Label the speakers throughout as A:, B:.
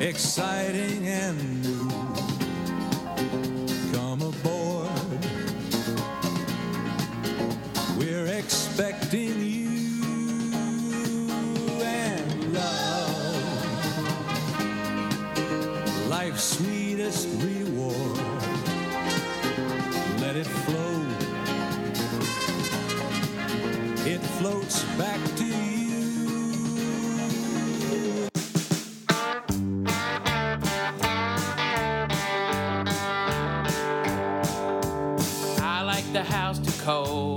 A: exciting and new. Come aboard. We're expecting
B: cold.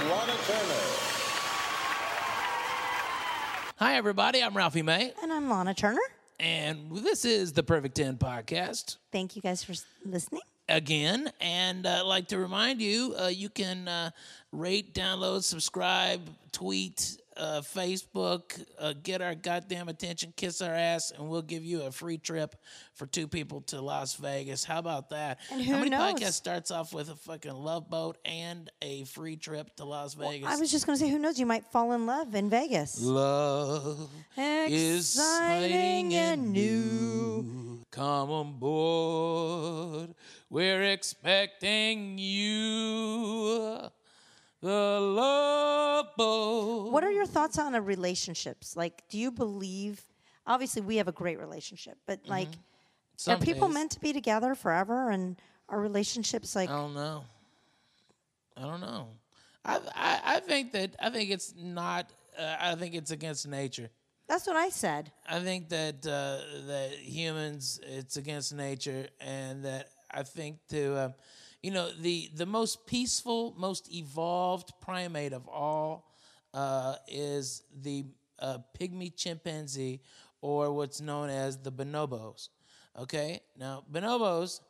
C: Lahna Turner.
B: Hi, everybody. I'm Ralphie May,
D: And I'm Lahna Turner.
B: and this is the Perfect 10 podcast.
D: Thank you guys for listening.
B: again. And uh, I'd like to remind you, uh, you can uh, rate, download, subscribe, tweet, uh, Facebook, uh, get our goddamn attention, kiss our ass, and we'll give you a free trip for two people to Las Vegas. How about that?
D: And
B: How
D: who
B: many
D: knows?
B: podcasts starts off with a fucking love boat and a free trip to Las Vegas?
D: I was just going to say, who knows? You might fall in love in Vegas.
B: Love is exciting and new. Come on board. We're expecting you. The love boat.
D: What are your thoughts on a relationships? Like, do you believe? Obviously, we have a great relationship, but like, are people
B: days.
D: meant to be together forever? And are relationships like?
B: I don't know. I don't know. I, I, I think that I think it's not. Uh, I think it's against nature.
D: That's what I said.
B: I think that uh, that humans, it's against nature, and that I think to, um, you know, the the most peaceful, most evolved primate of all uh, is the uh, pygmy chimpanzee, or what's known as the bonobos. Okay, now bonobos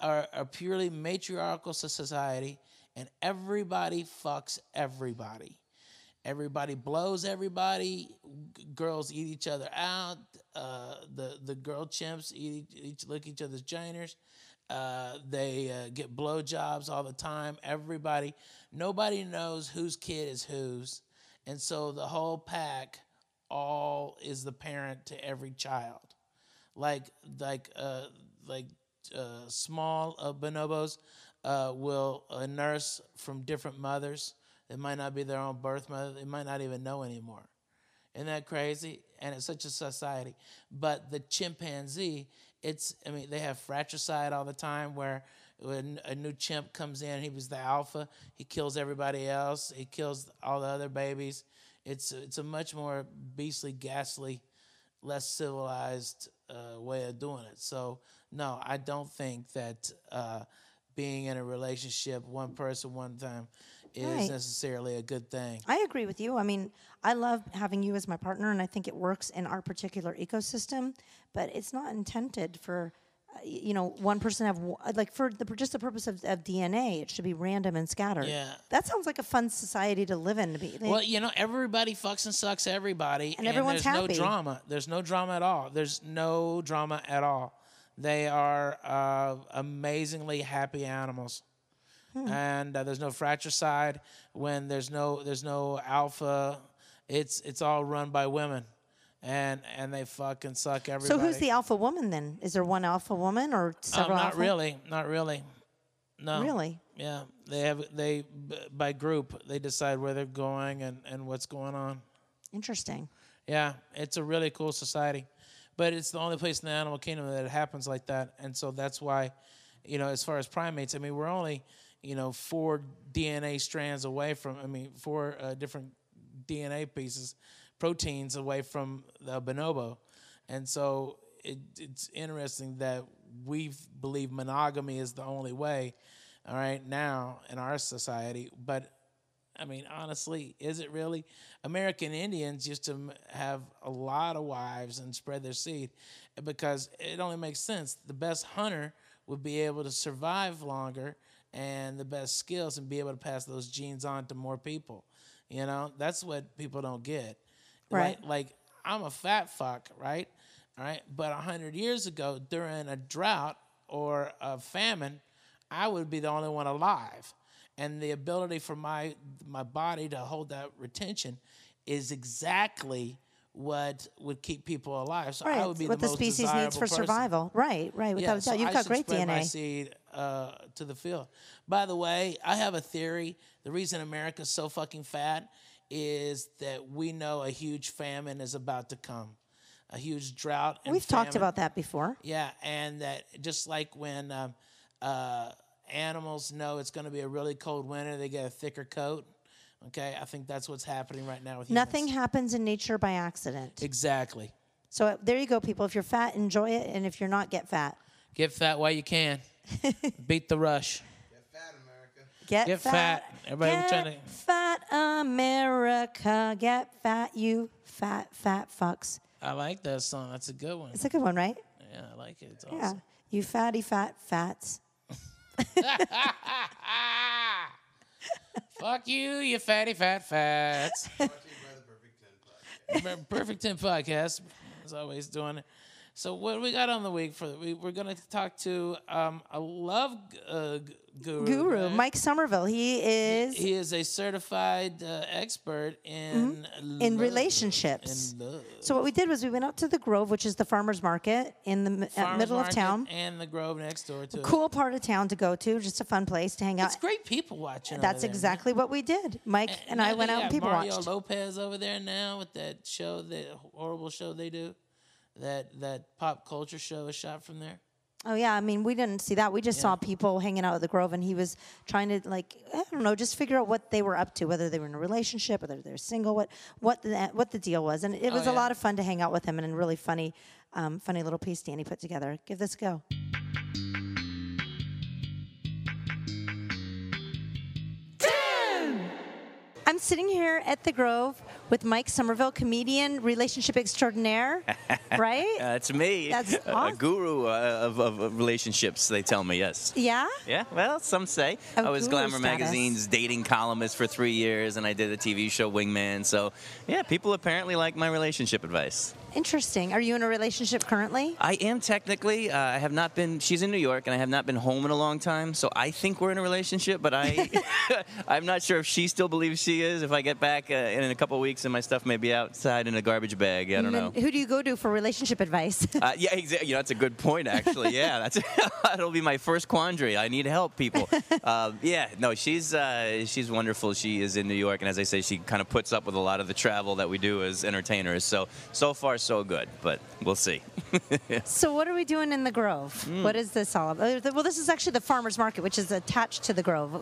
B: are a purely matriarchal society, and everybody fucks everybody. Everybody blows everybody. G- girls eat each other out. Uh, the the girl chimps eat each lick each other's janers. Uh, they uh, get blowjobs all the time. Everybody, nobody knows whose kid is whose, and so the whole pack all is the parent to every child like like uh like uh, small uh, bonobos uh, will uh, nurse from different mothers. It might not be their own birth mother. They might not even know anymore. Isn't that crazy? And it's such a society. But the chimpanzee, it's I mean they have fratricide all the time where when a new chimp comes in, he was the alpha. He kills everybody else. He kills all the other babies. It's it's a much more beastly, ghastly less civilized uh, way of doing it. So no, I don't think that uh, being in a relationship, one person, one time, is
D: Right.
B: necessarily a good thing.
D: I agree with you. I mean, I love having you as my partner, and I think it works in our particular ecosystem. But it's not intended for, uh, you know, one person have like for the just the purpose of, of DNA. It should be random and scattered.
B: Yeah.
D: that sounds like a fun society to live in. To be,
B: Well, you know, everybody fucks and sucks everybody,
D: And everyone's
B: there's
D: happy.
B: no drama. There's no drama at all. There's no drama at all. They are uh, amazingly happy animals,
D: Hmm.
B: and uh, there's no fratricide. When there's no there's no alpha, it's it's all run by women, and and they fuck and suck everybody.
D: so who's the alpha woman then? Is there one alpha woman or
B: Um,
D: several?
B: not
D: alpha?
B: really, not really. No.
D: Really?
B: Yeah, they have they by group they decide where they're going and and what's going on.
D: Interesting.
B: Yeah, it's a really cool society, but it's the only place in the animal kingdom that it happens like that, and so that's why, you know, as far as primates, I mean, we're only, you know, four DNA strands away from, I mean, four uh, different DNA pieces, proteins away from the bonobo. And so it, it's interesting that we believe monogamy is the only way, all right, now in our society. But I mean, honestly, is it really? American Indians used to have a lot of wives and spread their seed because it only makes sense. The best hunter would be able to survive longer and the best skills and be able to pass those genes on to more people. You know, that's what people don't get.
D: Right.
B: Like, like I'm a fat fuck, right? All right. But a hundred years ago, during a drought or a famine, I would be the only one alive. And the ability for my my body to hold that retention is exactly what would keep people alive. So I would be
D: what
B: the,
D: the
B: most
D: species needs for
B: person.
D: survival. Right, right. Without a
B: so.
D: You've
B: I
D: got great
B: spread my
D: DNA.
B: seed uh, to the field. By the way, I have a theory. The reason America's so fucking fat is that we know a huge famine is about to come, a huge drought. And
D: We've talked about that before.
B: Yeah, and that just like when um, uh, animals know it's going to be a really cold winter, they get a thicker coat. Okay, I think that's what's happening right now with humans.
D: Nothing happens in nature by accident.
B: Exactly.
D: So uh, there you go, people. If you're fat, enjoy it, and if you're not, get fat.
B: Get fat while you can. Beat the rush.
D: Get, fat, America.
B: Get get fat. Everybody
D: get
B: trying to-
D: fat America. Get fat, you fat fat fucks.
B: I like that song. That's a good one.
D: It's a good one, right?
B: Yeah, I like it. It's awesome.
D: Yeah.
B: awesome.
D: You fatty fat fats.
B: Fuck you, you fatty fat fats. Perfect Perfect 10 podcast. As always, doing it. So, what we got on the week for we, we're going to talk to um, a love uh, guru.
D: Guru,
B: guy.
D: Mike Sommerville. He is
B: He is a certified uh, expert in
D: Mm-hmm. in relationships.
B: In love.
D: So what we did was we went out to the Grove, which is the farmers market in the
B: Farmers
D: middle of town.
B: and the Grove next door to it.
D: Cool part of town to go to, just a fun place to hang out.
B: It's great people watching.
D: That's
B: there, man.
D: exactly what we did. Mike and I went out and people
B: Mario
D: watched.
B: Lopez over there now with that show, that horrible show they do, that that pop culture show is shot from there.
D: Oh yeah, I mean we didn't see that. We just
B: Yeah.
D: saw people hanging out at the Grove, and he was trying to like I don't know, just figure out what they were up to, whether they were in a relationship, whether they're single, what what the what the deal was. And it was
B: Oh, yeah.
D: a lot of fun to hang out with him, and a really funny, um, funny little piece Danny put together. Give this a go. I'm sitting here at the Grove with Mike Sommerville, comedian, relationship extraordinaire, right?
E: That's me.
D: That's
E: a, a
D: awesome.
E: guru uh, of, of, of relationships, they tell me, yes.
D: yeah.
E: Yeah, well, some say.
D: Of
E: I was Glamour
D: status.
E: Magazine's dating columnist for three years, and I did a TV show, Wingman. So, yeah, people apparently like my relationship advice.
D: Interesting. Are you in a relationship currently?
E: I am technically. Uh, I have not been. She's in New York, and I have not been home in a long time. So I think we're in a relationship, but I, I'm not sure if she still believes she is. If I get back uh, in a couple weeks and my stuff may be outside in a garbage bag, I don't know.
D: Who do you go to for relationship advice?
E: Uh, yeah, exactly. You know, that's a good point, actually. Yeah, that's that'll be my first quandary. I need help, people. uh, yeah, no, she's uh, she's wonderful. She is in New York, and as I say, she kind of puts up with a lot of the travel that we do as entertainers. So so far, so good. But we'll see.
D: so, what are we doing in the Grove?
E: Hmm.
D: What is this all about? Uh, Well, this is actually the farmers market, which is attached to the Grove,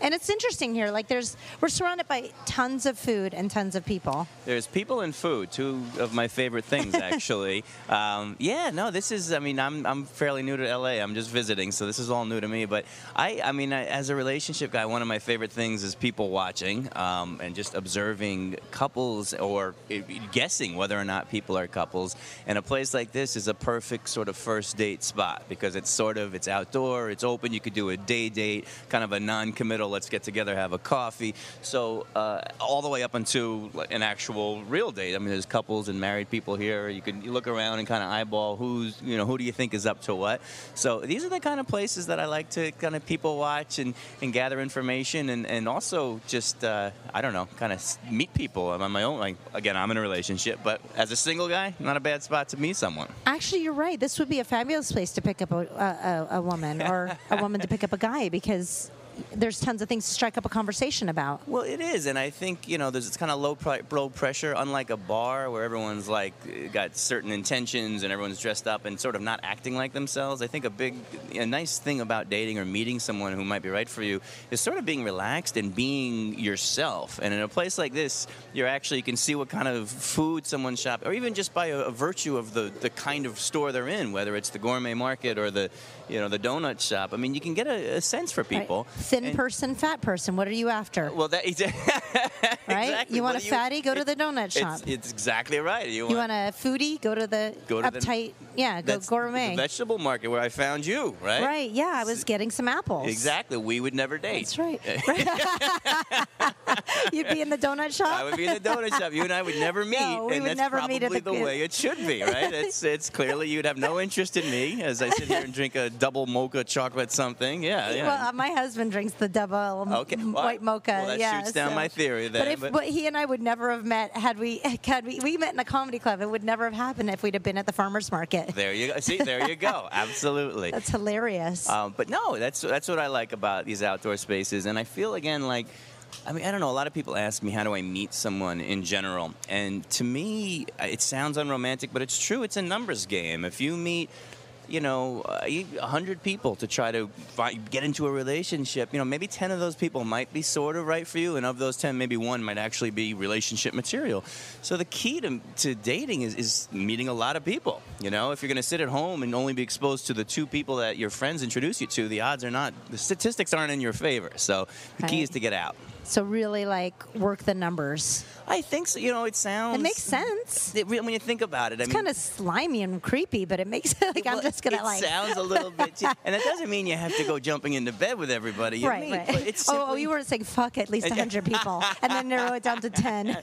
D: and it's interesting here. Like, there's we're surrounded by tons of food and tons of people.
E: There's people and food, two of my favorite things, actually. um, yeah, no, this is. I mean, I'm I'm fairly new to LA. I'm just visiting, so this is all new to me. But I, I mean, I, as a relationship guy, one of my favorite things is people watching um, and just observing couples or uh, guessing whether or not people are couples. And a place like this is a perfect sort of first date spot because it's sort of it's outdoor, it's open. You could do a day date, kind of a non-committal. Let's get together, have a coffee. So uh, all the way up until an actual real date. I mean, there's couples and married people here. You can look around and kind of eyeball who's you know who do you think is up to what. So these are the kind of places that I like to kind of people watch and, and gather information and, and also just uh, I don't know kind of meet people. I'm on my own. Like again, I'm in a relationship, but as a single guy, not a bad spot to meet someone.
D: Actually, you're right. This would be a fabulous place to pick up a, a, a, a woman or a woman to pick up a guy because there's tons of things to strike up a conversation about.
E: Well, it is, and I think you know there's it's kind of low pri- low pressure, unlike a bar where everyone's like got certain intentions and everyone's dressed up and sort of not acting like themselves. I think a big, a nice thing about dating or meeting someone who might be right for you is sort of being relaxed and being yourself. And in a place like this, you're actually you can see what kind of food someone's shop, or even just by a, a virtue of the the kind of store they're in, whether it's the gourmet market or the you know the donut shop. I mean, you can get a, a sense for
D: Right? Thin
E: And-
D: person, fat person. What are you after?
E: well, that
D: right?
E: exactly.
D: You want
E: What
D: a fatty? Go to the donut shop.
E: It's, exactly right. You,
D: you want a foodie? Go to the
E: Go to the-
D: uptight. yeah, go gourmet.
E: The vegetable market where I found you, right?
D: Right. Yeah, I was getting some apples.
E: Exactly. We would never date.
D: That's right. You'd be in the donut shop.
E: I would be in the donut shop. You and I would never meet,
D: No, we
E: and
D: would
E: that's
D: never
E: probably
D: meet at the-
E: the way it should be, right? It's it's clearly you'd have no interest in me as I sit here and drink a double mocha chocolate something. Yeah, yeah.
D: Well, uh, my husband drinks the double
E: Okay, well,
D: white mocha.
E: well, that
D: yeah,
E: shoots down
D: so-
E: my theory
D: But if
E: but-
D: but he and I would never have met had we had we we met in a comedy club, it would never have happened if we'd have been at the farmers market.
E: there you go. See, there you go. Absolutely.
D: That's hilarious.
E: Um, but no, that's that's what I like about these outdoor spaces, and I feel again like. I mean, I don't know. A lot of people ask me, how do I meet someone in general? And to me, it sounds unromantic, but it's true. It's a numbers game. If you meet, you know, uh, you- 100 people to try to fi- get into a relationship, you know, maybe 10 of those people might be sort of right for you, and of those 10, maybe one might actually be relationship material. So the key to, to dating is, is meeting a lot of people. You know, if you're going to sit at home and only be exposed to the two people that your friends introduce you to, the odds are not, the statistics aren't in your favor. So the key
D: Right.
E: is to get out.
D: So really, like, work the numbers.
E: I think so. You know, it sounds.
D: It makes sense.
E: It, when you think about it, I
D: It's
E: mean,
D: kind of slimy and creepy, but it makes it like I'm just gonna
E: it
D: like.
E: sounds a little bit, too- and that doesn't mean you have to go jumping into bed with everybody you
D: Right,
E: meet.
D: right.
E: It's
D: oh, oh, you were saying fuck at least 100 people and then narrow it down to 10.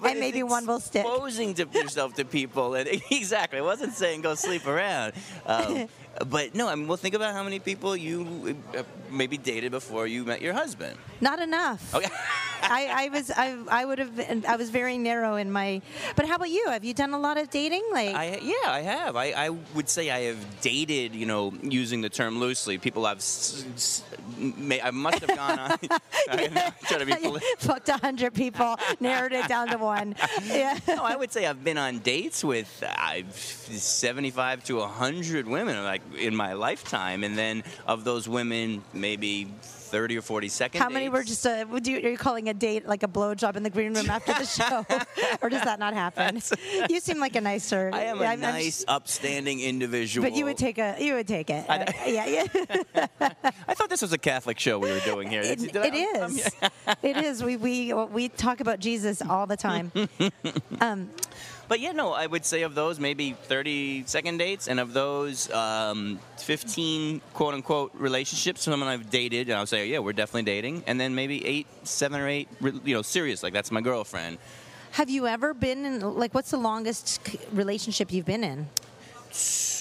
E: but
D: and maybe one will stick.
E: Exposing to yourself to people, and exactly. I wasn't saying go sleep around. Um, but no, I mean, well, think about how many people you uh, maybe dated before you met your husband.
D: Not enough.
E: Okay.
D: I, I was I, I would have been, I was very narrow in my but how about you have you done a lot of dating like
E: I, yeah, I have. I, I would say I have dated, you know, using the term loosely. People I've, s- s- may, I must have gone on. I'm to be poli-
D: fucked a hundred people narrowed it down to one. Yeah.
E: No, I would say I've been on dates with uh, 75 to 100 women like in my lifetime, and then of those women, maybe 30 or 40 second.
D: how many were just a would you are you calling a date like a blowjob in the green room after the show? Or does that not happen? You seem like a nicer
E: I am a
D: I'm- I'm
E: nice,
D: just-
E: upstanding individual.
D: but you would take a you would take it.
E: I-
D: Uh, yeah yeah
E: this was a Catholic show we were doing here.
D: It, it
E: I'm-
D: is. it is. We we we talk about Jesus all the time.
E: But yeah, no, I would say of those, maybe 30 second dates, and of those, um, 15 quote unquote relationships, someone I've dated, and I'll say, yeah, we're definitely dating. And then maybe eight, seven or eight, you know, serious, like that's my girlfriend.
D: Have you ever been in like what's the longest relationship you've been in?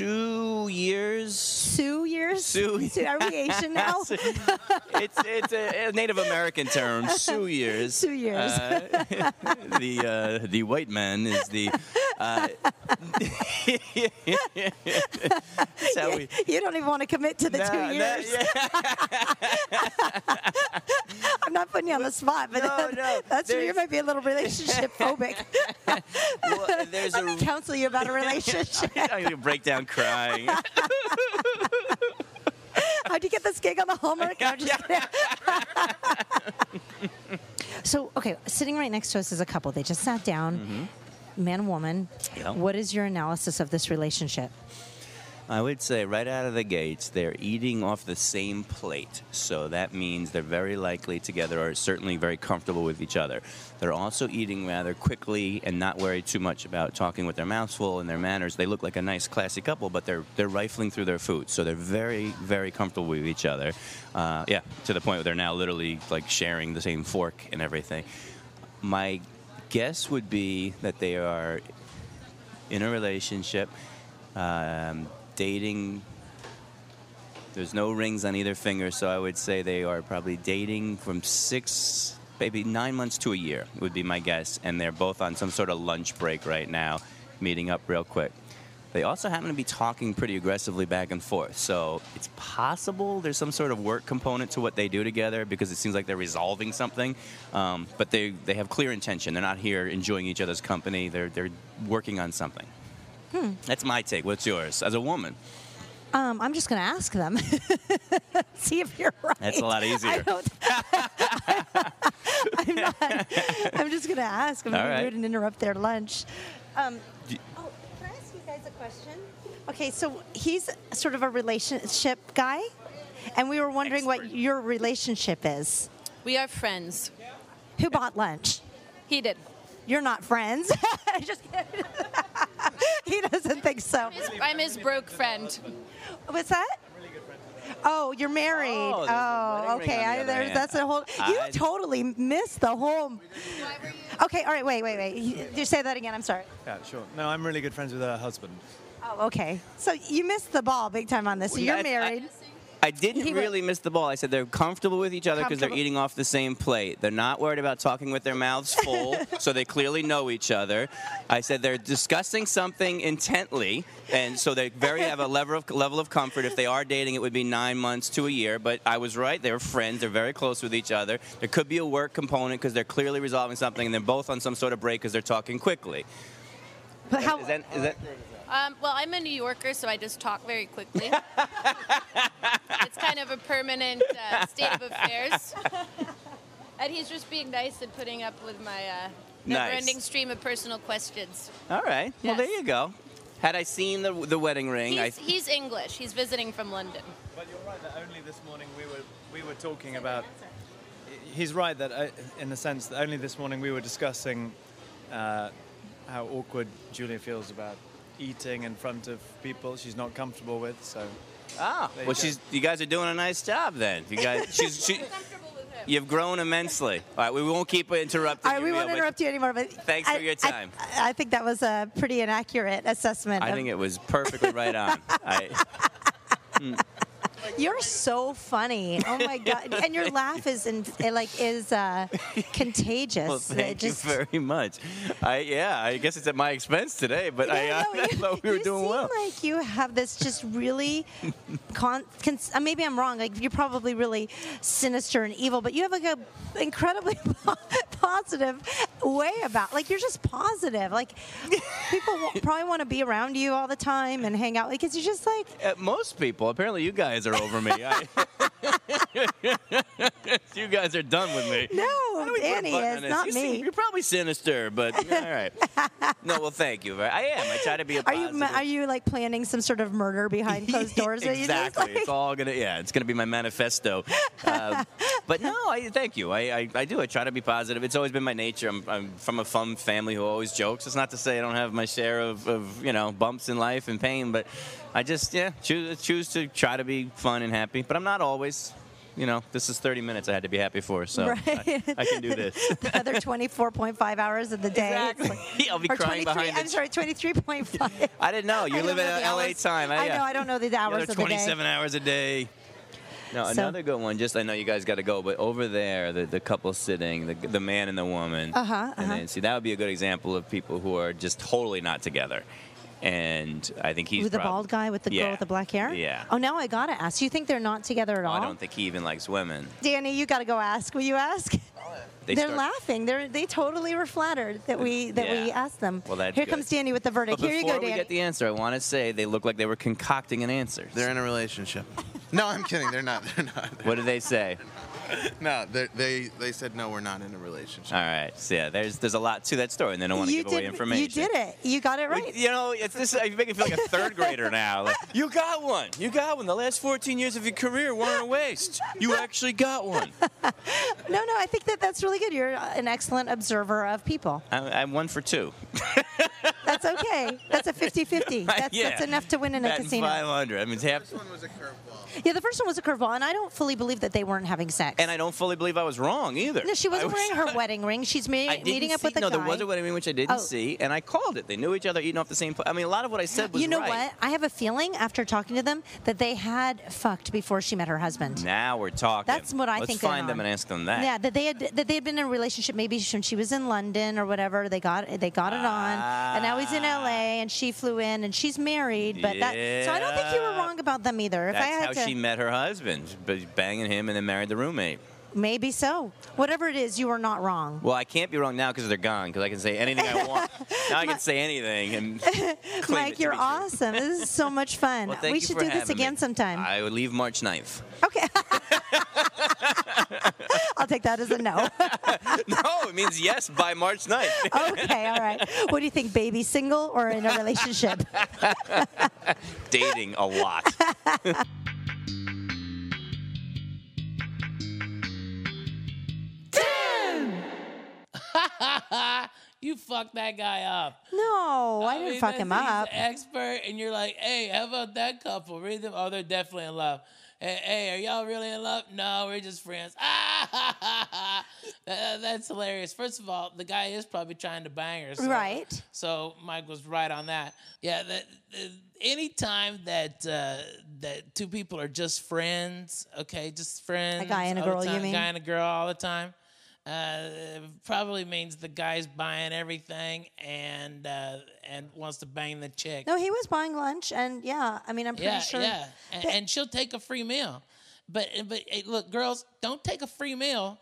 E: Two years.
D: Two years.
E: Sioux-
D: Are we Asian now?
E: it's it's a, a Native American term, Sioux years.
D: Sioux years.
E: Uh, the uh, the white man is the. Uh, we.
D: you don't even want to commit to the
E: No,
D: two years.
E: yeah.
D: I'm not putting you on the spot, but
E: No, no,
D: that's where you might be a little relationship phobic.
E: Well, there's
D: Let
E: a
D: me counsel you about a relationship.
E: I'm gonna break down crying.
D: How'd you get this gig on the Hallmark? No, I'm just so, okay, sitting right next to us is a couple. They just sat down, mm-hmm. man and woman.
E: Yeah.
D: What is your analysis of this relationship?
E: I would say right out of the gates, they're eating off the same plate. So that means they're very likely together or certainly very comfortable with each other. They're also eating rather quickly and not worried too much about talking with their mouths full and their manners. They look like a nice, classy couple, but they're they're rifling through their food. So they're very, very comfortable with each other. Uh, yeah, to the point where they're now literally like sharing the same fork and everything. My guess would be that they are in a relationship, um, dating. There's no rings on either finger, so I would say they are probably dating from six, maybe nine months to a year would be my guess, and they're both on some sort of lunch break right now, meeting up real quick. They also happen to be talking pretty aggressively back and forth. So it's possible there's some sort of work component to what they do together because it seems like they're resolving something. Um, but they, they have clear intention. They're not here enjoying each other's company, they're, they're working on something.
D: Hmm.
E: That's my take. What's yours as a woman?
D: Um, I'm just going to ask them. See if you're right.
E: That's a lot
D: I
E: easier.
D: don't, I'm not. I'm just going to ask. I'm
E: All
D: going to
E: right.
D: be rude and interrupt their lunch. Um,
E: Do-
D: oh, can I ask you guys a question? Okay, so he's sort of a relationship guy, and we were wondering what your relationship is.
F: We are friends.
D: Who bought lunch?
F: He did.
D: You're not friends. just kidding. he doesn't think so.
F: His- I'm his broke friend.
D: What's that? Oh, you're married.
E: Oh,
D: Oh,
E: there's a oh, wedding ring
D: okay.
E: the
D: I, there's, that's a whole. You
E: I-
D: totally missed the whole. Okay, all right. Wait, wait, wait. You, you say that again. I'm sorry.
G: Yeah, sure. No, I'm really good friends with her husband.
D: Oh, okay. So you missed the ball big time on this. So
E: Well,
D: you're
E: I- I-
D: married.
E: I didn't
D: He
E: really miss the ball. I said they're comfortable with each other because they're eating off the same plate. They're not worried about talking with their mouths full, so they clearly know each other. I said they're discussing something intently, and so they very have a level of level of comfort. If they are dating, it would be nine months to a year. But I was right; they're friends. They're very close with each other. There could be a work component because they're clearly resolving something, and they're both on some sort of break because they're talking quickly.
D: But how?
E: Is that, is that,
F: Um, well, I'm a New Yorker, so I just talk very quickly. it's kind of a permanent uh, state of affairs. and he's just being nice and putting up with my uh, never-ending stream of personal questions.
E: all right. Well, there you go. Had I seen the the wedding ring, I,
F: He's, he's English. He's visiting from London.
G: But you're right that only this morning we were we were talking about. He's right that uh, in the sense that only this morning we were discussing uh, how awkward Julia feels about eating in front of people she's not comfortable with. So
E: Ah,
G: you
E: well,
G: go.
E: she's you guys are doing a nice job then. You guys, she's she, you've grown immensely. All right, we won't keep interrupting.
D: All right,
E: you,
D: we won't
E: but
D: interrupt you anymore. But
E: Thanks for your time.
D: I, I think that was a pretty inaccurate assessment.
E: I
D: of-
E: think it was perfectly right on. I,
D: You're so funny. Oh my god! and your laugh is in, like is uh, contagious.
E: well, thank
D: just-
E: you very much. I yeah, I guess it's at my expense today, but I,
D: no,
E: I
D: you-
E: thought we were doing
D: seem
E: well.
D: Like you have this just really, con- cons- uh, maybe I'm wrong. Like you're probably really sinister and evil, but you have like a incredibly po- positive way about. Like you're just positive. Like people wa- probably want to be around you all the time and hang out because you're just like
E: Uh, most people, apparently, you guys are over me. I, you guys are done with me.
D: no,
E: Why don't we put
D: Danny is not
E: you
D: me.
E: You're probably sinister, but all right. No, well, thank you. I am. I try to be a
D: Are you are you like planning some sort of murder behind closed doors? You just,
E: exactly.
D: like-
E: It's all gonna. Yeah, it's gonna be my manifesto. Um, but no, I thank you. I, I, I do. I try to be positive. It's always been my nature. I'm, I'm from a fun family who always jokes. It's not to say I don't have my share of, of you know bumps in life and pain, but I just yeah choose choose to try to be fun and happy. But I'm not always. You know, this is 30 minutes I had to be happy for, so I,
D: Right.
E: I can do this.
D: the other 24.5 hours of the day.
E: Exactly. I'll be
D: or
E: crying
D: 23
E: behind
D: I'm sorry, 23.5.
E: I didn't know. You
D: I
E: live in LA
D: hours.
E: time.
D: I
E: yeah.
D: know, I don't know the hours
E: The
D: of the
E: other
D: day.
E: 27 hours a day. No,
D: So-
E: another good one. Just I know you guys got to go, but over there, the, the couple sitting, the, the man and the woman,
D: Uh-huh,
E: and
D: uh-huh.
E: then see that would be a good example of people who are just totally not together. And I think he's
D: with the
E: prob-
D: bald guy with the
E: Yeah.
D: girl with the black hair?
E: Yeah.
D: Oh, now I gotta ask. Do You think they're not together at
E: Oh,
D: all?
E: I don't think he even likes women.
D: Danny, you gotta go ask. Will you ask?
E: They
D: are
E: start-
D: laughing. They're they totally were flattered that we that we asked them.
E: Well, that's
D: Here
E: good.
D: comes Danny with the verdict.
E: before
D: Here you go, Danny.
E: Before we
D: Danny.
E: get the answer, I want to say they look like they were concocting an answer.
H: They're in a relationship. No, I'm kidding. They're not. They're not.
E: what did they say?
H: No, they they they said no. We're not in a relationship.
E: All right. So yeah, there's there's a lot to that story, and they don't want to
D: you
E: give away information.
D: You did it. You got it
E: Like,
D: right.
E: You know, it's this. You make me feel like a third grader now. Like, you got one. You got one. The last 14 years of your career weren't a waste. You actually got one.
D: No, no, I think that that's really good. You're uh, an excellent observer of people.
E: I'm, I'm one for two.
D: That's okay. That's a 50-50. That's,
E: Yeah.
D: that's enough to win in a
E: Batting
D: casino.
E: 500. I mean, it's half.
H: This one was a curveball.
D: Yeah, the first one was a curveball, and I don't fully believe that they weren't having sex.
E: And I don't fully believe I was wrong either.
D: no, she wasn't
E: was-
D: wearing her wedding ring. She's
E: I
D: meeting up
E: see,
D: with a
E: no,
D: guy.
E: there was a wedding ring which I didn't
D: Oh.
E: see, and I called it. They knew each other, eating off the same. Pl- I mean, a lot of what I said was
D: you know
E: right.
D: what? I have a feeling after talking to them that they had fucked before she met her husband.
E: Now we're talking.
D: That's what I
E: Let's
D: think.
E: find them
D: on.
E: and ask them that.
D: Yeah, that they had that they had been in a relationship maybe when she was in London or whatever. They got they got it on, and now he's in ah. L.A. and she flew in and she's married. But that so I don't think you were wrong about them either. If I
E: That's
D: had
E: how
D: to,
E: she met her husband, banging him and then married the roommate.
D: Maybe so. Whatever it is, you are not wrong.
E: Well, I can't be wrong now because they're gone. Because I can say anything I want. now I can say anything and
D: Mike, you're
E: true.
D: awesome. This is so much fun.
E: Well,
D: we should do this
E: having me.
D: again sometime.
E: I would leave March 9th.
D: Okay. I'll take that as a no.
E: no, it means yes by March 9th.
D: okay, all right. What do you think, baby? Single or in a relationship?
E: Dating a lot.
B: you fucked that guy up.
D: No, I didn't
B: mean,
D: fuck him up.
B: Expert, and you're like, hey, how about that couple? Read them. Oh, they're definitely in love. Hey, hey, are y'all really in love? No, we're just friends. Ah, ha, ha, ha. That- that's hilarious. First of all, the guy is probably trying to bang her. So,
D: Right.
B: So Mike was right on that. Yeah. That, uh, anytime that uh, that two people are just friends, okay, just friends.
D: A guy and a girl, you
B: time,
D: mean?
B: Guy and a girl all the time. Uh, probably means the guy's buying everything and uh, and wants to bang the chick.
D: No, he was buying lunch, and yeah, I mean, I'm pretty
B: yeah,
D: sure.
B: yeah, and, and she'll take a free meal. But but hey, look, girls, don't take a free meal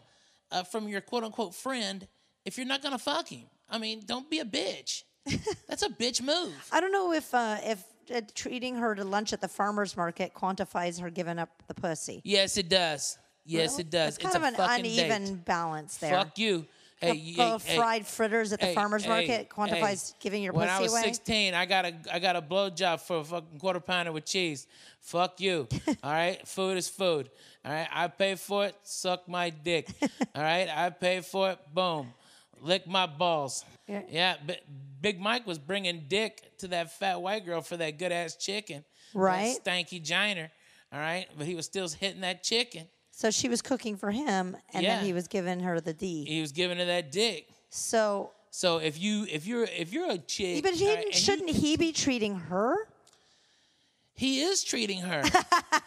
B: uh, from your quote unquote friend if you're not gonna fuck him. I mean, don't be a bitch. That's a bitch move.
D: I don't know if uh, if uh, treating her to lunch at the farmers market quantifies her giving up the pussy.
B: Yes, it does. Yes, it does.
D: It's kind of
B: a
D: an uneven
B: date.
D: balance there.
B: Fuck you. Hey,
D: of
B: hey,
D: fried fritters at the
B: hey,
D: farmers
B: hey,
D: market quantifies
B: hey.
D: giving your
B: when
D: pussy
B: I was
D: away.
B: 16, I got a I got a blowjob for a fucking quarter pounder with cheese. Fuck you. All right, food is food. All right, I pay for it. Suck my dick. All right, I pay for it. Boom, lick my balls.
D: Yeah.
B: Yeah, but Big Mike was bringing dick to that fat white girl for that good ass chicken.
D: Right.
B: stanky giner. All right, but he was still hitting that chicken.
D: So she was cooking for him, and
B: Yeah.
D: then he was giving her the D.
B: He was giving her that dick.
D: So,
B: So if you if you're if you're a chick,
D: but he, shouldn't he be treating her?
B: He is treating her.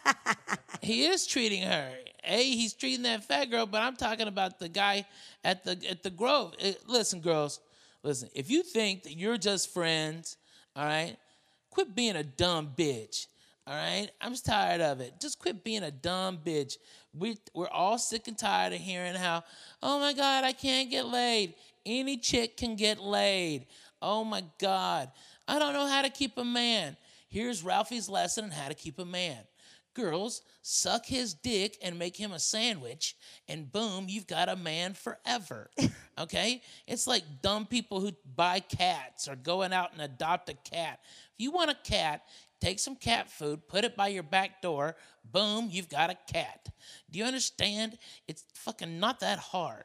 B: he is treating her. Hey, he's treating that fat girl, but I'm talking about the guy at the at the Grove. Eh, listen, girls, listen. If you think that you're just friends, all right, quit being a dumb bitch. All right, I'm just tired of it. Just quit being a dumb bitch. We we're all sick and tired of hearing how, oh my God, I can't get laid. Any chick can get laid. Oh my God, I don't know how to keep a man. Here's Ralphie's lesson on how to keep a man. Girls, suck his dick and make him a sandwich, and boom, you've got a man forever. Okay? It's like dumb people who buy cats or going out and adopt a cat. If you want a cat, take some cat food, put it by your back door, boom, you've got a cat. Do you understand? It's fucking not that hard.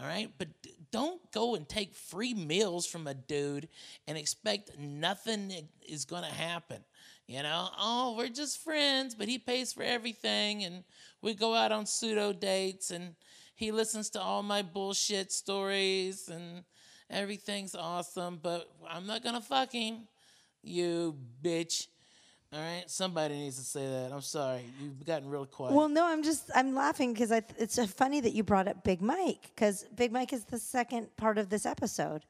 B: All right, but d- don't go and take free meals from a dude and expect nothing is going to happen. You know, oh, we're just friends, but he pays for everything, and we go out on pseudo dates, and he listens to all my bullshit stories, and everything's awesome, but I'm not gonna fuck him, you bitch. All right, somebody needs to say that. I'm sorry, you've gotten real quiet.
D: Well, no, I'm just I'm laughing because th- it's funny that you brought up Big Mike because Big Mike is the second part of this episode.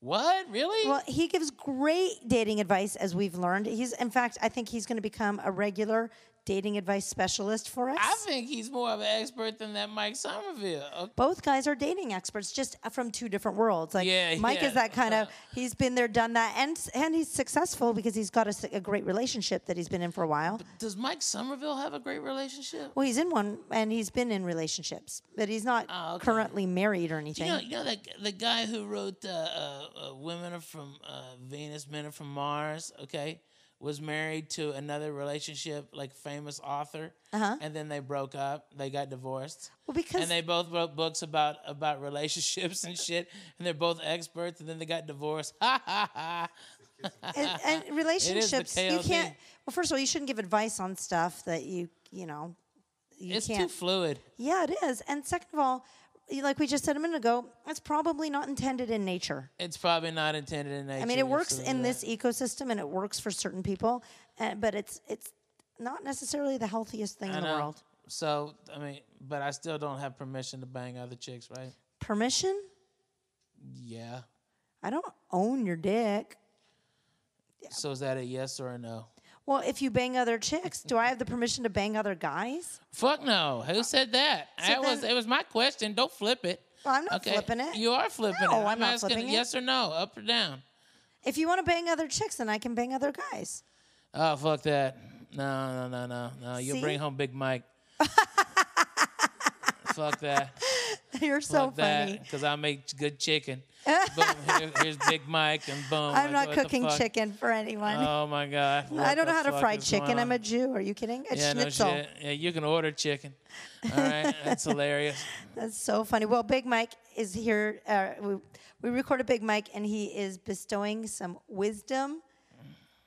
B: What? Really?
D: Well, he gives great dating advice, as we've learned. He's, in fact, I think he's going to become a regular dating advice specialist for us.
B: I think he's more of an expert than that Mike Sommerville. Okay.
D: Both guys are dating experts, just from two different worlds. Like
B: Yeah,
D: Mike
B: yeah.
D: is that kind of. He's been there, done that, and and he's successful because he's got a great relationship that he's been in for a while.
B: Does Mike Sommerville have a great relationship?
D: Well, he's in one, and he's been in relationships, but he's not
B: Oh, okay.
D: currently married or
B: You
D: anything.
B: know, you know that the guy who wrote uh, uh, uh, "Women are from uh, Venus, Men are from Mars." Okay, was married to another relationship, like famous author,
D: Uh-huh.
B: and then they broke up. They got divorced.
D: Well, because-
B: and they both wrote books about about relationships and shit, and they're both experts. And then they got divorced. Ha ha ha.
D: and, and relationships, you can't. Well, first of all, you shouldn't give advice on stuff that you, you know, you
B: It's
D: can't.
B: too fluid.
D: Yeah, it is. And second of all, like we just said a minute ago, it's probably not intended in nature.
B: It's probably not intended in nature.
D: I mean, it works in this ecosystem and it works for certain people, uh, but it's it's not necessarily the healthiest thing
B: I
D: in the world.
B: So I mean, but I still don't have permission to bang other chicks, right?
D: Permission?
B: Yeah.
D: I don't own your dick.
B: So is that a yes or a no?
D: Well, if you bang other chicks, do I have the permission to bang other guys?
B: Fuck no. Who uh, said that? that was it was my question. Don't flip it.
D: Well, I'm not flipping it.
B: You are flipping
D: No,
B: it.
D: I'm not
B: asking
D: flipping it.
B: yes or no, up or down.
D: If you want to bang other chicks, then I can bang other guys.
B: Oh fuck that. No, no, no, no, no. You'll
D: See?
B: bring home Big Mike. fuck that.
D: You're so
B: fuck
D: funny.
B: Because I make good chicken. boom, here- here's Big Mike and boom.
D: I'm
B: like,
D: not
B: what
D: cooking chicken for anyone.
B: Oh my god.
D: I don't know how to fry chicken. I'm a? Jew. Are you kidding? A
B: Yeah, no
D: schnitzel.
B: shit. Yeah, you can order chicken. All right, that's hilarious.
D: That's so funny. Well, Big Mike is here. Uh, we, we recorded Big Mike, and he is bestowing some wisdom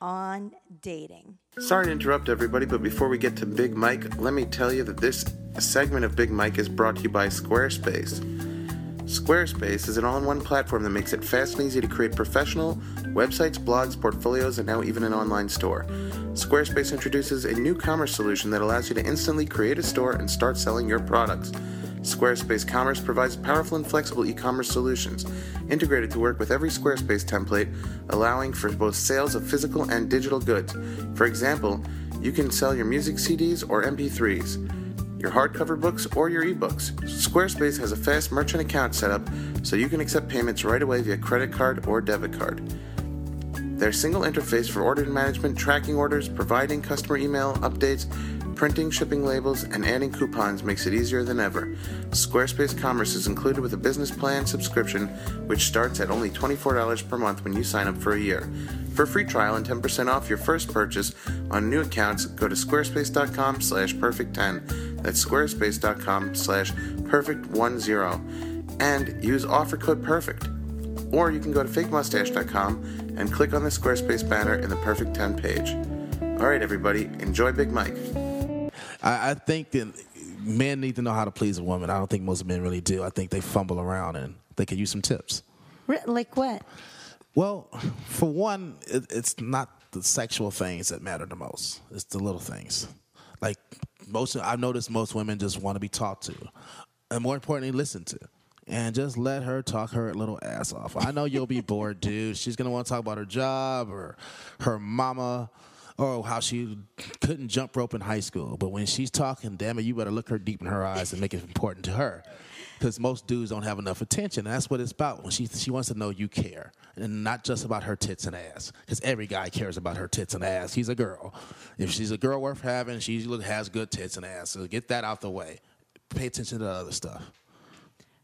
D: on dating.
H: Sorry to interrupt everybody, but before we get to Big Mike, let me tell you that this segment of Big Mike is brought to you by Squarespace. Squarespace is an all in one platform that makes it fast and easy to create professional websites, blogs, portfolios, and now even an online store. Squarespace introduces a new commerce solution that allows you to instantly create a store and start selling your products. Squarespace Commerce provides powerful and flexible e commerce solutions, integrated to work with every Squarespace template, allowing for both sales of physical and digital goods. For example, you can sell your music CDs or MP3s, your hardcover books, or your ebooks. Squarespace has a fast merchant account set up so you can accept payments right away via credit card or debit card. Their single interface for order management, tracking orders, providing customer email updates, printing, shipping labels, and adding coupons makes it easier than ever. Squarespace Commerce is included with a business plan subscription, which starts at only $24 per month when you sign up for a year. For a free trial and 10% off your first purchase on new accounts, go to squarespace.com slash perfect10. That's squarespace.com slash perfect10 and use offer code perfect. Or you can go to fakemustache.com and click on the Squarespace banner in the Perfect 10 page. All right, everybody, enjoy Big Mike.
I: I, I think that men need to know how to please a woman. I don't think most men really do. I think they fumble around and they could use some tips.
D: Like what?
I: Well, for one, it, it's not the sexual things that matter the most. It's the little things. Like most, I've noticed most women just want to be talked to, and more importantly, listened to. And just let her talk her little ass off. I know you'll be bored, dude. She's gonna want to talk about her job or her mama or how she couldn't jump rope in high school. But when she's talking, damn it, you better look her deep in her eyes and make it important to her. Because most dudes don't have enough attention. And that's what it's about. When she she wants to know you care, and not just about her tits and ass. Because every guy cares about her tits and ass. He's a girl. If she's a girl worth having, she has good tits and ass. So get that out the way. Pay attention to the other stuff.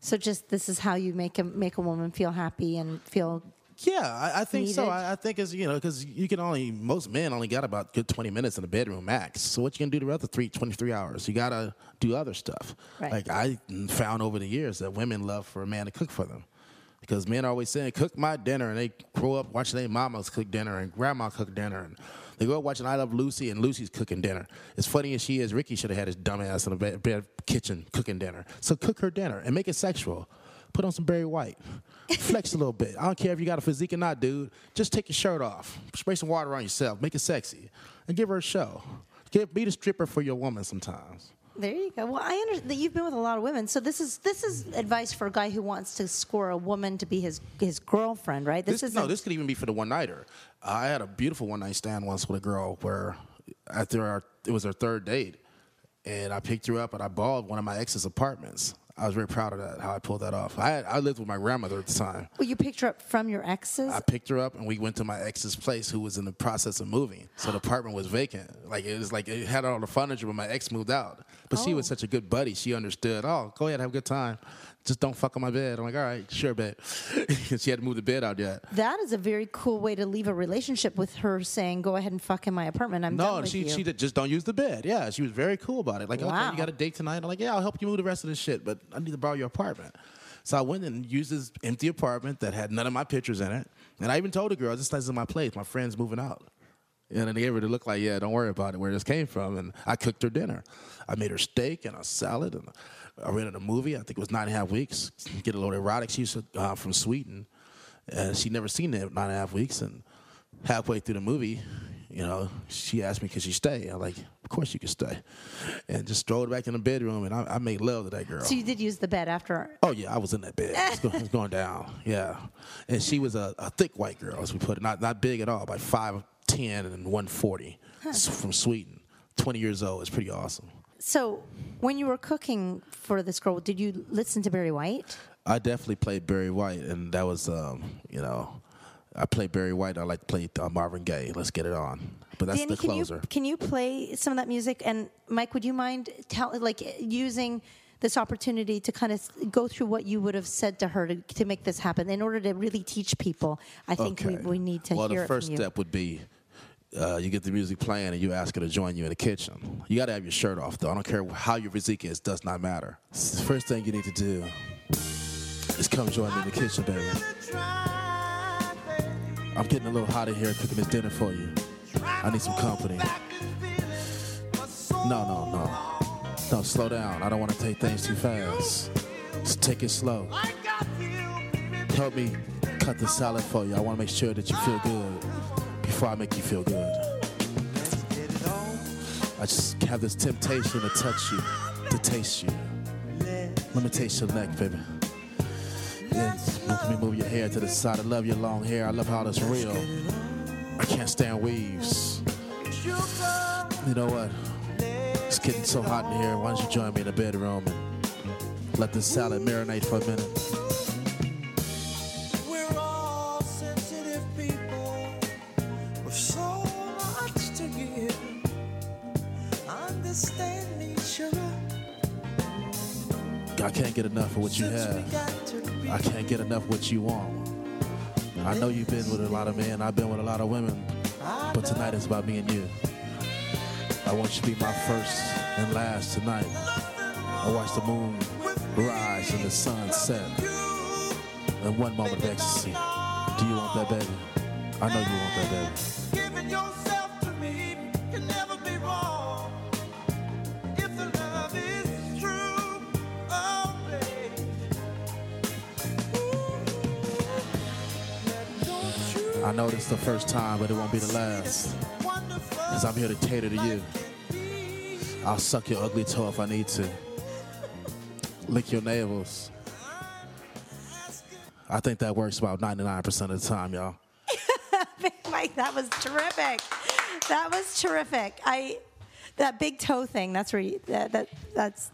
D: So just this is how you make a make a woman feel happy and feel.
I: Yeah, I, I think so. I, I think it's you know because you can only most men only got about good twenty minutes in the bedroom max. So what you gonna do the other three 23 hours? You gotta do other stuff.
D: Right.
I: Like I found over the years that women love for a man to cook for them. Because men are always saying, "Cook my dinner," and they grow up watching their mamas cook dinner and grandma cook dinner, and they grow up watching I Love Lucy and Lucy's cooking dinner. As funny as she is, Ricky should have had his dumb ass in the bed, bed kitchen cooking dinner. So cook her dinner and make it sexual. Put on some Barry White, flex a little bit. I don't care if you got a physique or not, dude. Just take your shirt off, spray some water on yourself, make it sexy, and give her a show. Get, be the stripper for your woman sometimes.
D: There you go. Well, I understand that you've been with a lot of women, so this is this is advice for a guy who wants to score a woman to be his his girlfriend, right? This,
I: This,
D: is
I: no, this could even be for the one nighter. I had a beautiful one night stand once with a girl where after our it was our third date, and I picked her up and I balled one of my ex's apartments. I was very proud of that how I pulled that off. I had, I lived with my grandmother at the time.
D: Well, you picked her up from your exes.
I: I picked her up and we went to my ex's place, who was in the process of moving. So the apartment was vacant. Like it was like it had all the furniture, but my ex moved out. But she was
D: Oh.
I: such a good buddy. She understood. Oh, go ahead, have a good time. Just don't fuck on my bed. I'm like, all right, sure, babe. she had to move the bed out yet.
D: that is a very cool way to leave a relationship with her saying, "Go ahead and fuck in my apartment. I'm done
I: No,
D: with
I: she
D: you."
I: she did, just don't use the bed. Yeah, she was very cool about it. Like, okay, you got a date tonight. I'm like, yeah, I'll help you move the rest of this shit, but I need to borrow your apartment. So I went and used this empty apartment that had none of my pictures in it, and I even told the girl, "This is my place. My friend's moving out." And then they gave her to look like, yeah, don't worry about it, where this came from. And I cooked her dinner. I made her steak and a salad, and I rented a movie. I think it was nine and a half weeks. Get a little erotic. She's uh, from Sweden, and she'd never seen it nine and a half weeks. And halfway through the movie, you know, she asked me, could she stay? I'm like, "Of course you can stay. And just strolled back in the bedroom, and I, I made love to that girl.
D: So you did use the bed after.
I: Oh yeah, I was in that bed. It was, going, it was going down. Yeah, and she was a, a thick white girl, as we put it, not not big at all, like five ten and one forty, from Sweden. Twenty years old. It's pretty awesome.
D: So when you were cooking for this girl, did you listen to Barry White?
I: I definitely played Barry White, and that was, um, you know, I played Barry White. I like to play uh, Marvin Gaye. Let's get it on. But that's
D: Danny,
I: the closer.
D: Can you, can you play some of that music? And Mike, would you mind tell like using this opportunity to kind of go through what you would have said to her to, to make this happen in order to really teach people? I think we,
I: Okay.
D: we need to
I: well,
D: hear
I: the
D: it
I: first step would be uh, you get the music playing and you ask her to join you in the kitchen. You got to have your shirt off, though. I don't care how your physique is; does not matter. The first thing you need to do is come join me in the kitchen, baby. I'm getting a little hot in here cooking this dinner for you. I need some company. No, no, no. No, slow down. I don't want to take things too fast. Just take it slow. Help me cut the salad for you. I want to make sure that you feel good before I make you feel good. I just have this temptation to touch you, to taste you. Let me taste your neck, baby. Let me move your hair to the side. I love your long hair. I love how it's real. I can't stand weaves. You know what? It's getting so hot in here. Why don't you join me in the bedroom and let this salad marinate for a minute?
A: With so much to give. Understand each other.
I: I can't get enough of what you have.
A: got to be
I: I can't get enough of what you want. I know you've been with a lot of men. I've been with a lot of women. But tonight is about me and you. I want you to be my first and last tonight. I watch the moon rise and the sun set. And one moment of ecstasy. Do you want that, baby? I know you want that, baby. I know this is the first time, but it won't be the last. Because I'm here to cater to you. I'll suck your ugly toe if I need to. Lick your nails. I think that works about 99% of the time, y'all.
D: Mike, that was terrific. That was terrific. I that big toe thing. That's where you, that, that that's.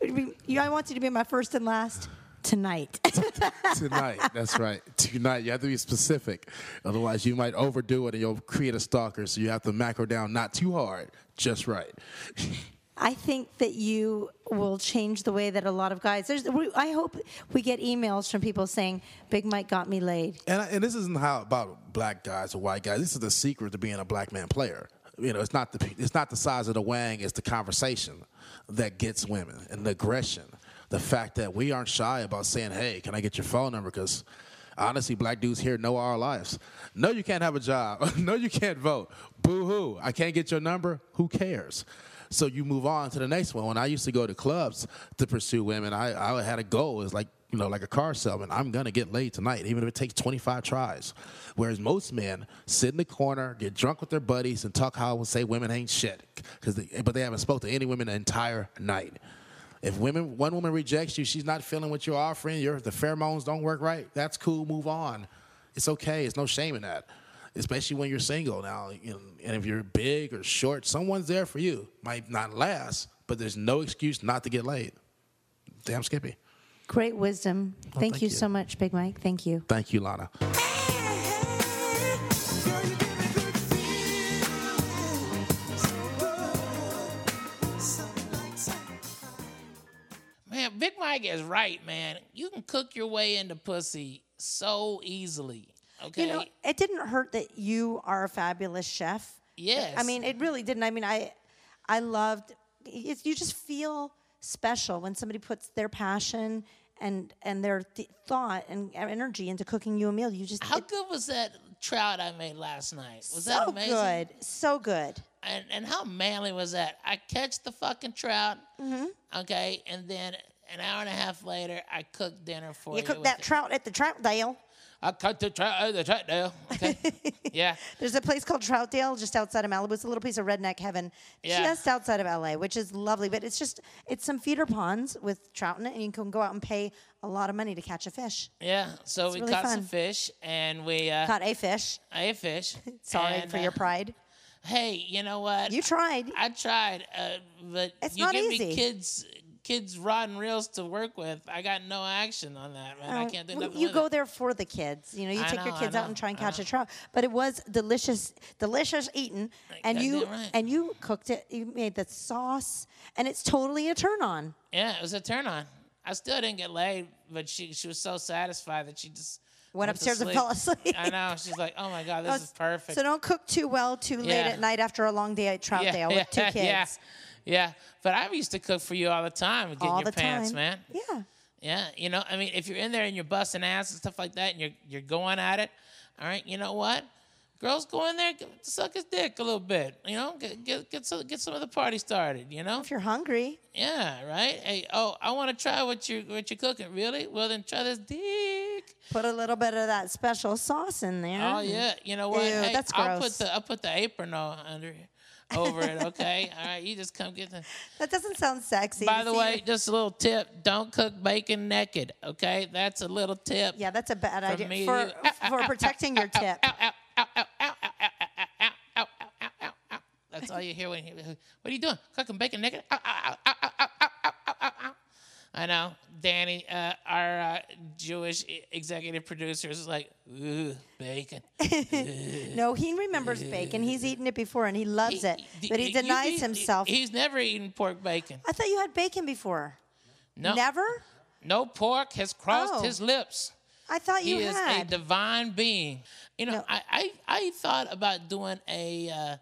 D: You, I want you to be my first and last tonight.
I: Tonight, that's right. Tonight, you have to be specific. Otherwise, you might overdo it and you'll create a stalker. So you have to macro down not too hard, just right.
D: I think that you will change the way that a lot of guys. There's, I hope we get emails from people saying, "Big Mike got me laid."
I: And, I- and this isn't how about black guys or white guys. This is the secret to being a black man player. You know, it's not the it's not the size of the wang. It's the conversation that gets women and the aggression. The fact that we aren't shy about saying, "Hey, can I get your phone number?" Because honestly, black dudes here know our lives. No, you can't have a job. no, you can't vote. Boo hoo! I can't get your number. Who cares? So you move on to the next one. When I used to go to clubs to pursue women, I, I had a goal. It's like you know, like a car salesman. I'm gonna get laid tonight, even if it takes 25 tries. Whereas most men sit in the corner, get drunk with their buddies, and talk how and say women ain't shit, because but they haven't spoke to any women the entire night. If women, one woman rejects you, she's not feeling what you're offering. Your the pheromones don't work right. That's cool. Move on. It's okay. It's no shame in that. Especially when you're single now, you know, and if you're big or short, someone's there for you. Might not last, but there's no excuse not to get laid. Damn Skippy.
D: Great wisdom. thank,
I: thank
D: you
I: you.
D: so much, Big Mike. Thank you.
I: Thank you,
B: Lahna. Big Mike is right, man. You can cook your way into pussy so easily. Okay.
D: You know, it didn't hurt that you are a fabulous chef.
B: Yes.
D: I mean, it really didn't. I mean, I, I loved. It's, you just feel special when somebody puts their passion and and their th- thought and energy into cooking you a meal. You just
B: How
D: it-
B: good was that trout I made last night? Was
D: so
B: that amazing?
D: So good, so good.
B: And and how manly was that? I catch the fucking trout,
D: Mm-hmm.
B: okay, and then an hour and a half later, I cooked dinner for you.
D: You cooked that trout at the Troutdale.
B: I cut the trout out of the Troutdale. Okay. yeah.
D: There's a place called Troutdale just outside of Malibu. It's a little piece of redneck heaven
B: Yeah.
D: just outside of LA, which is lovely. But it's just it's some feeder ponds with trout in it, and you can go out and pay a lot of money to catch a fish.
B: Yeah. So
D: It's
B: we
D: really
B: caught some fish and we uh,
D: Caught a fish.
B: A fish.
D: Sorry
B: And,
D: for
B: uh,
D: your pride.
B: Hey, you know what?
D: You tried.
B: I tried, uh, but
D: It's
B: you
D: not
B: give
D: easy.
B: me kids, kids rod and reels to work with. I got no action on that, man. I
D: Oh,
B: can't do nothing
D: You go
B: it.
D: there for the kids. You know, you
B: I
D: take your
B: know, I
D: kids out and try and catch a trout. But it was delicious, delicious eating. And you
B: right.
D: and you cooked it. You made the sauce, and it's totally a turn on.
B: Yeah, it was a turn on. I still didn't get laid, but she she was so satisfied that she just
D: Went
B: to
D: upstairs and fell asleep.
B: I know. She's like, "Oh my god, this is perfect."
D: So don't cook too well too late at night after a long day at Troutdale with two kids.
B: Yeah. But I used to cook for you all the time, getting
D: All
B: your pants,
D: time.
B: man.
D: Yeah.
B: Yeah, you know, I mean, if you're in there and you're busting ass and stuff like that, and you're you're going at it, all right, you know what? Girls go in there, suck his dick a little bit, you know, get get get some, get some of the party started, you know.
D: If you're hungry,
B: Yeah, right. Hey, oh, I want to try what you what you're cooking. Really? Well, then try this dick.
D: put a little bit of that special sauce in there.
B: Oh yeah, you know what?
D: Ew,
B: hey,
D: that's
B: I'll put the I'll put the apron on under over it. Okay, all right. You just come get the.
D: That doesn't sound sexy.
B: By the way, just a little tip: don't cook bacon naked. Okay, that's a little tip.
D: Yeah, that's a bad idea
B: me
D: for for protecting your tip.
B: That's all you hear when you. What are you doing? Cooking bacon naked? Ow, ow, ow, I know, Danny, uh, our uh, Jewish executive producer, is like, ooh, bacon.
D: No, he remembers bacon. He's eaten it before and he loves it, but he denies
B: you-
D: himself.
B: He's never eaten pork bacon.
D: I thought you had bacon before.
B: No,
D: Never?
B: no pork has crossed
D: Oh.
B: his lips.
D: I thought you
B: he is a divine being. You know,
D: No.
B: I, I I thought about doing a uh,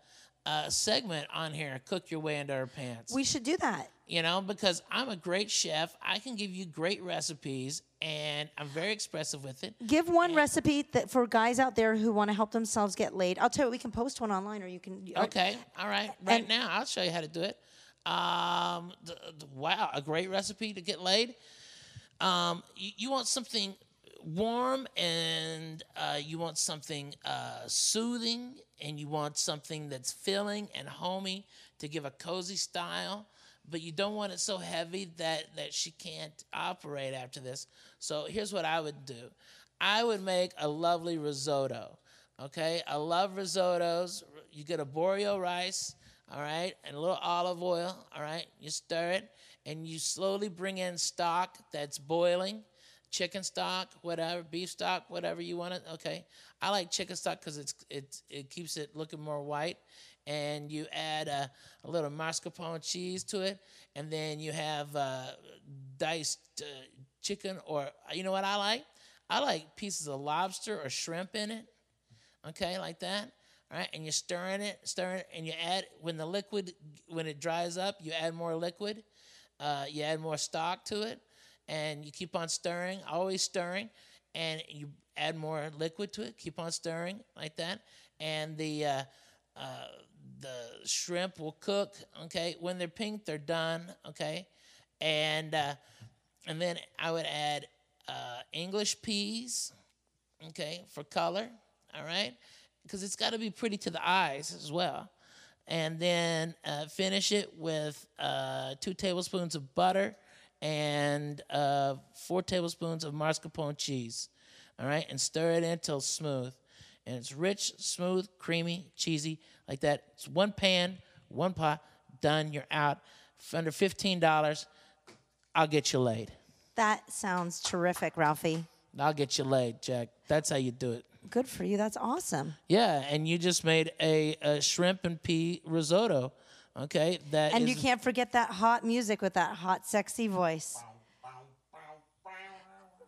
B: uh, segment on here, cook your way into our pants.
D: we should do that.
B: You know, because I'm a great chef. I can give you great recipes, and I'm very expressive with it.
D: Give one recipe that for guys out there who want to help themselves get laid. I'll tell you, we can post one online, or you can.
B: Okay, all right. Right
D: And-
B: now, I'll show you how to do it. Um, th- th- wow, a great recipe to get laid. Um, you, you want something warm, and uh, you want something uh, soothing, and you want something that's filling and homey to give a cozy style. But you don't want it so heavy that that she can't operate after this. So here's what I would do. I would make a lovely risotto. Okay, I love risottos. You get arborio rice, all right, and a little olive oil, all right. You stir it, and you slowly bring in stock that's boiling, chicken stock, whatever, beef stock, whatever you want it. Okay, I like chicken stock because it's it's it keeps it looking more white, and you add a, a little mascarpone cheese to it, and then you have uh, diced uh, chicken, or you know what I like? I like pieces of lobster or shrimp in it okay, like that. All right, and you're stirring it, stirring it, and you add when the liquid when it dries up, you add more liquid, uh, you add more stock to it, and you keep on stirring, always stirring, and you add more liquid to it, keep on stirring like that, and the uh, uh, the shrimp will cook. Okay, when they're pink, they're done. Okay, and uh, and then I would add uh, English peas okay, for color, all right, because it's got to be pretty to the eyes as well. And then uh, finish it with uh, two tablespoons of butter and uh, four tablespoons of mascarpone cheese, all right, and stir it in until smooth. And it's rich, smooth, creamy, cheesy, like that. It's one pan, one pot, done, you're out. For under $15, I'll get you laid.
D: That sounds terrific, Ralphie.
B: I'll get you laid, Jack. That's how you do it.
D: Good for you. That's awesome.
B: Yeah, and you just made a, a shrimp and pea risotto. Okay, that
D: And you can't forget that hot music with that hot, sexy voice.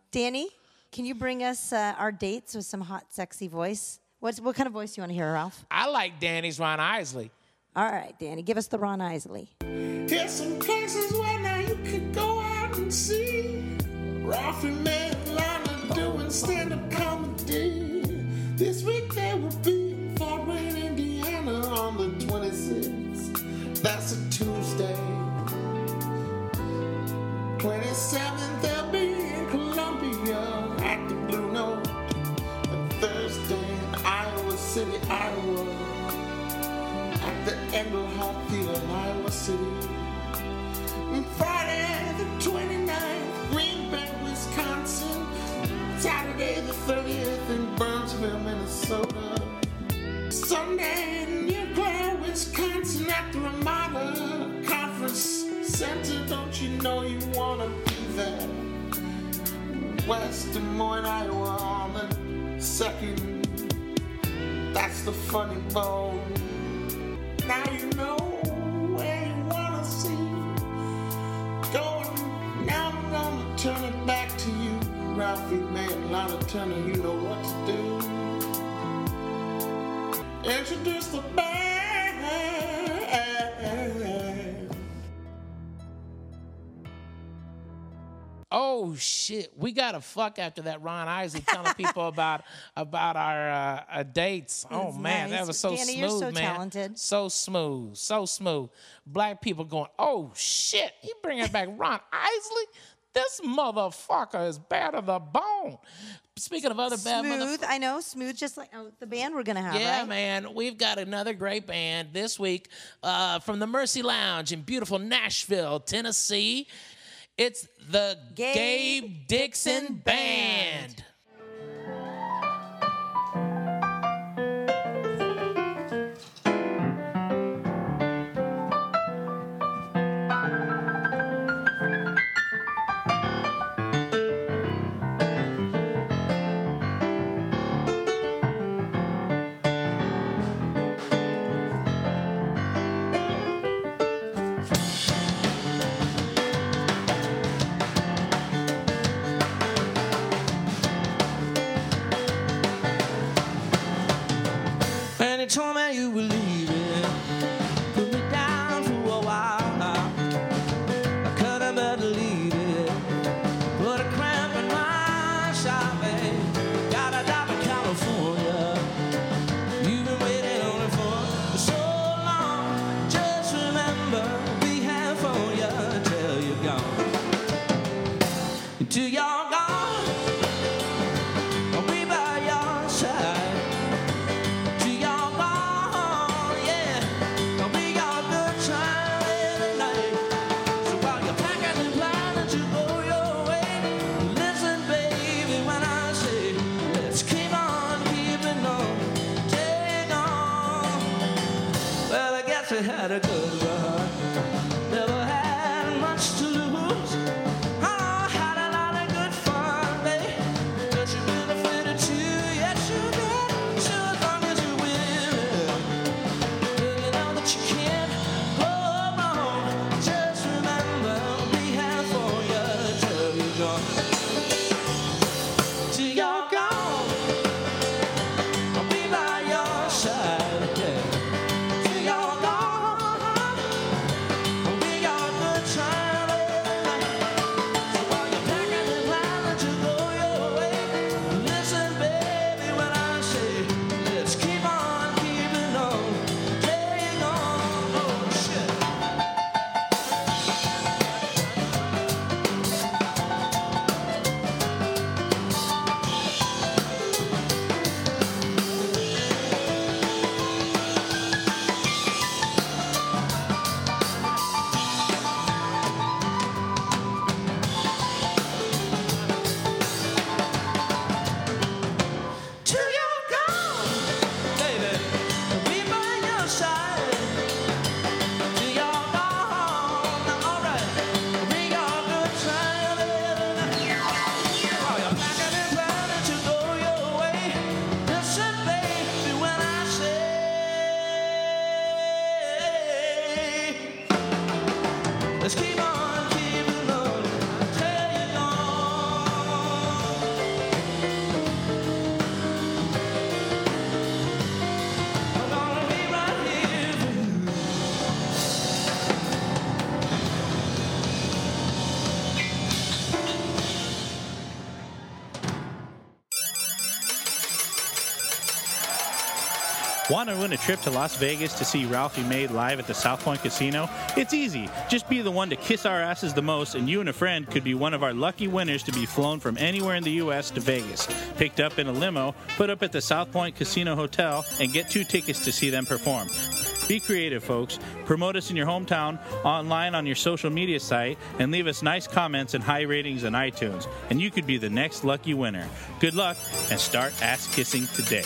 D: Danny, can you bring us uh, our dates with some hot, sexy voice? What's, what kind of voice do you want to hear, Ralph?
B: I like Danny's Ron Isley.
D: All right, Danny, give us the Ron Isley.
A: Here's some places where now you could go out and see Ralphie May and Lahna doing stand-up comedy. This week they will be in Fort Wayne, Indiana on the 26th. That's a Tuesday. 27th Sunday in Eau Claire, Wisconsin at the Ramada Conference Center. Don't you know you wanna be there? West Des Moines, Iowa on the second. That's the funny bone. Now you know where you wanna see. Going now I'm gonna turn it back to you, Ralphie man, Lahna Turner, you know Introduce the band.
B: Oh shit, we got to fuck after that. Ron Isley telling people about about our uh, uh, dates. Oh man, that was so
D: Danny,
B: smooth,
D: so
B: man.
D: talented.
B: So smooth, so smooth. Black people going, oh shit, he bringing back Ron Isley. This motherfucker is bad of the bone. Speaking of other bad.
D: Smooth, I know, smooth, just like oh, the band we're gonna have,
B: Yeah,
D: right?
B: man. We've got another great band this week uh, from the Mercy Lounge in beautiful Nashville, Tennessee. It's the
D: Gabe
B: Gabe, Dixon,
D: Dixon
B: Band.
J: And
K: Want to win a trip to Las Vegas to see Ralphie May live at the South Point Casino? It's easy. Just be the one to kiss our asses the most, and you and a friend could be one of our lucky winners to be flown from anywhere in the U.S. to Vegas, picked up in a limo, put up at the South Point Casino Hotel, and get two tickets to see them perform. Be creative, folks. Promote us in your hometown, online on your social media site, and leave us nice comments and high ratings on iTunes. And you could be the next lucky winner. Good luck and start ass kissing today.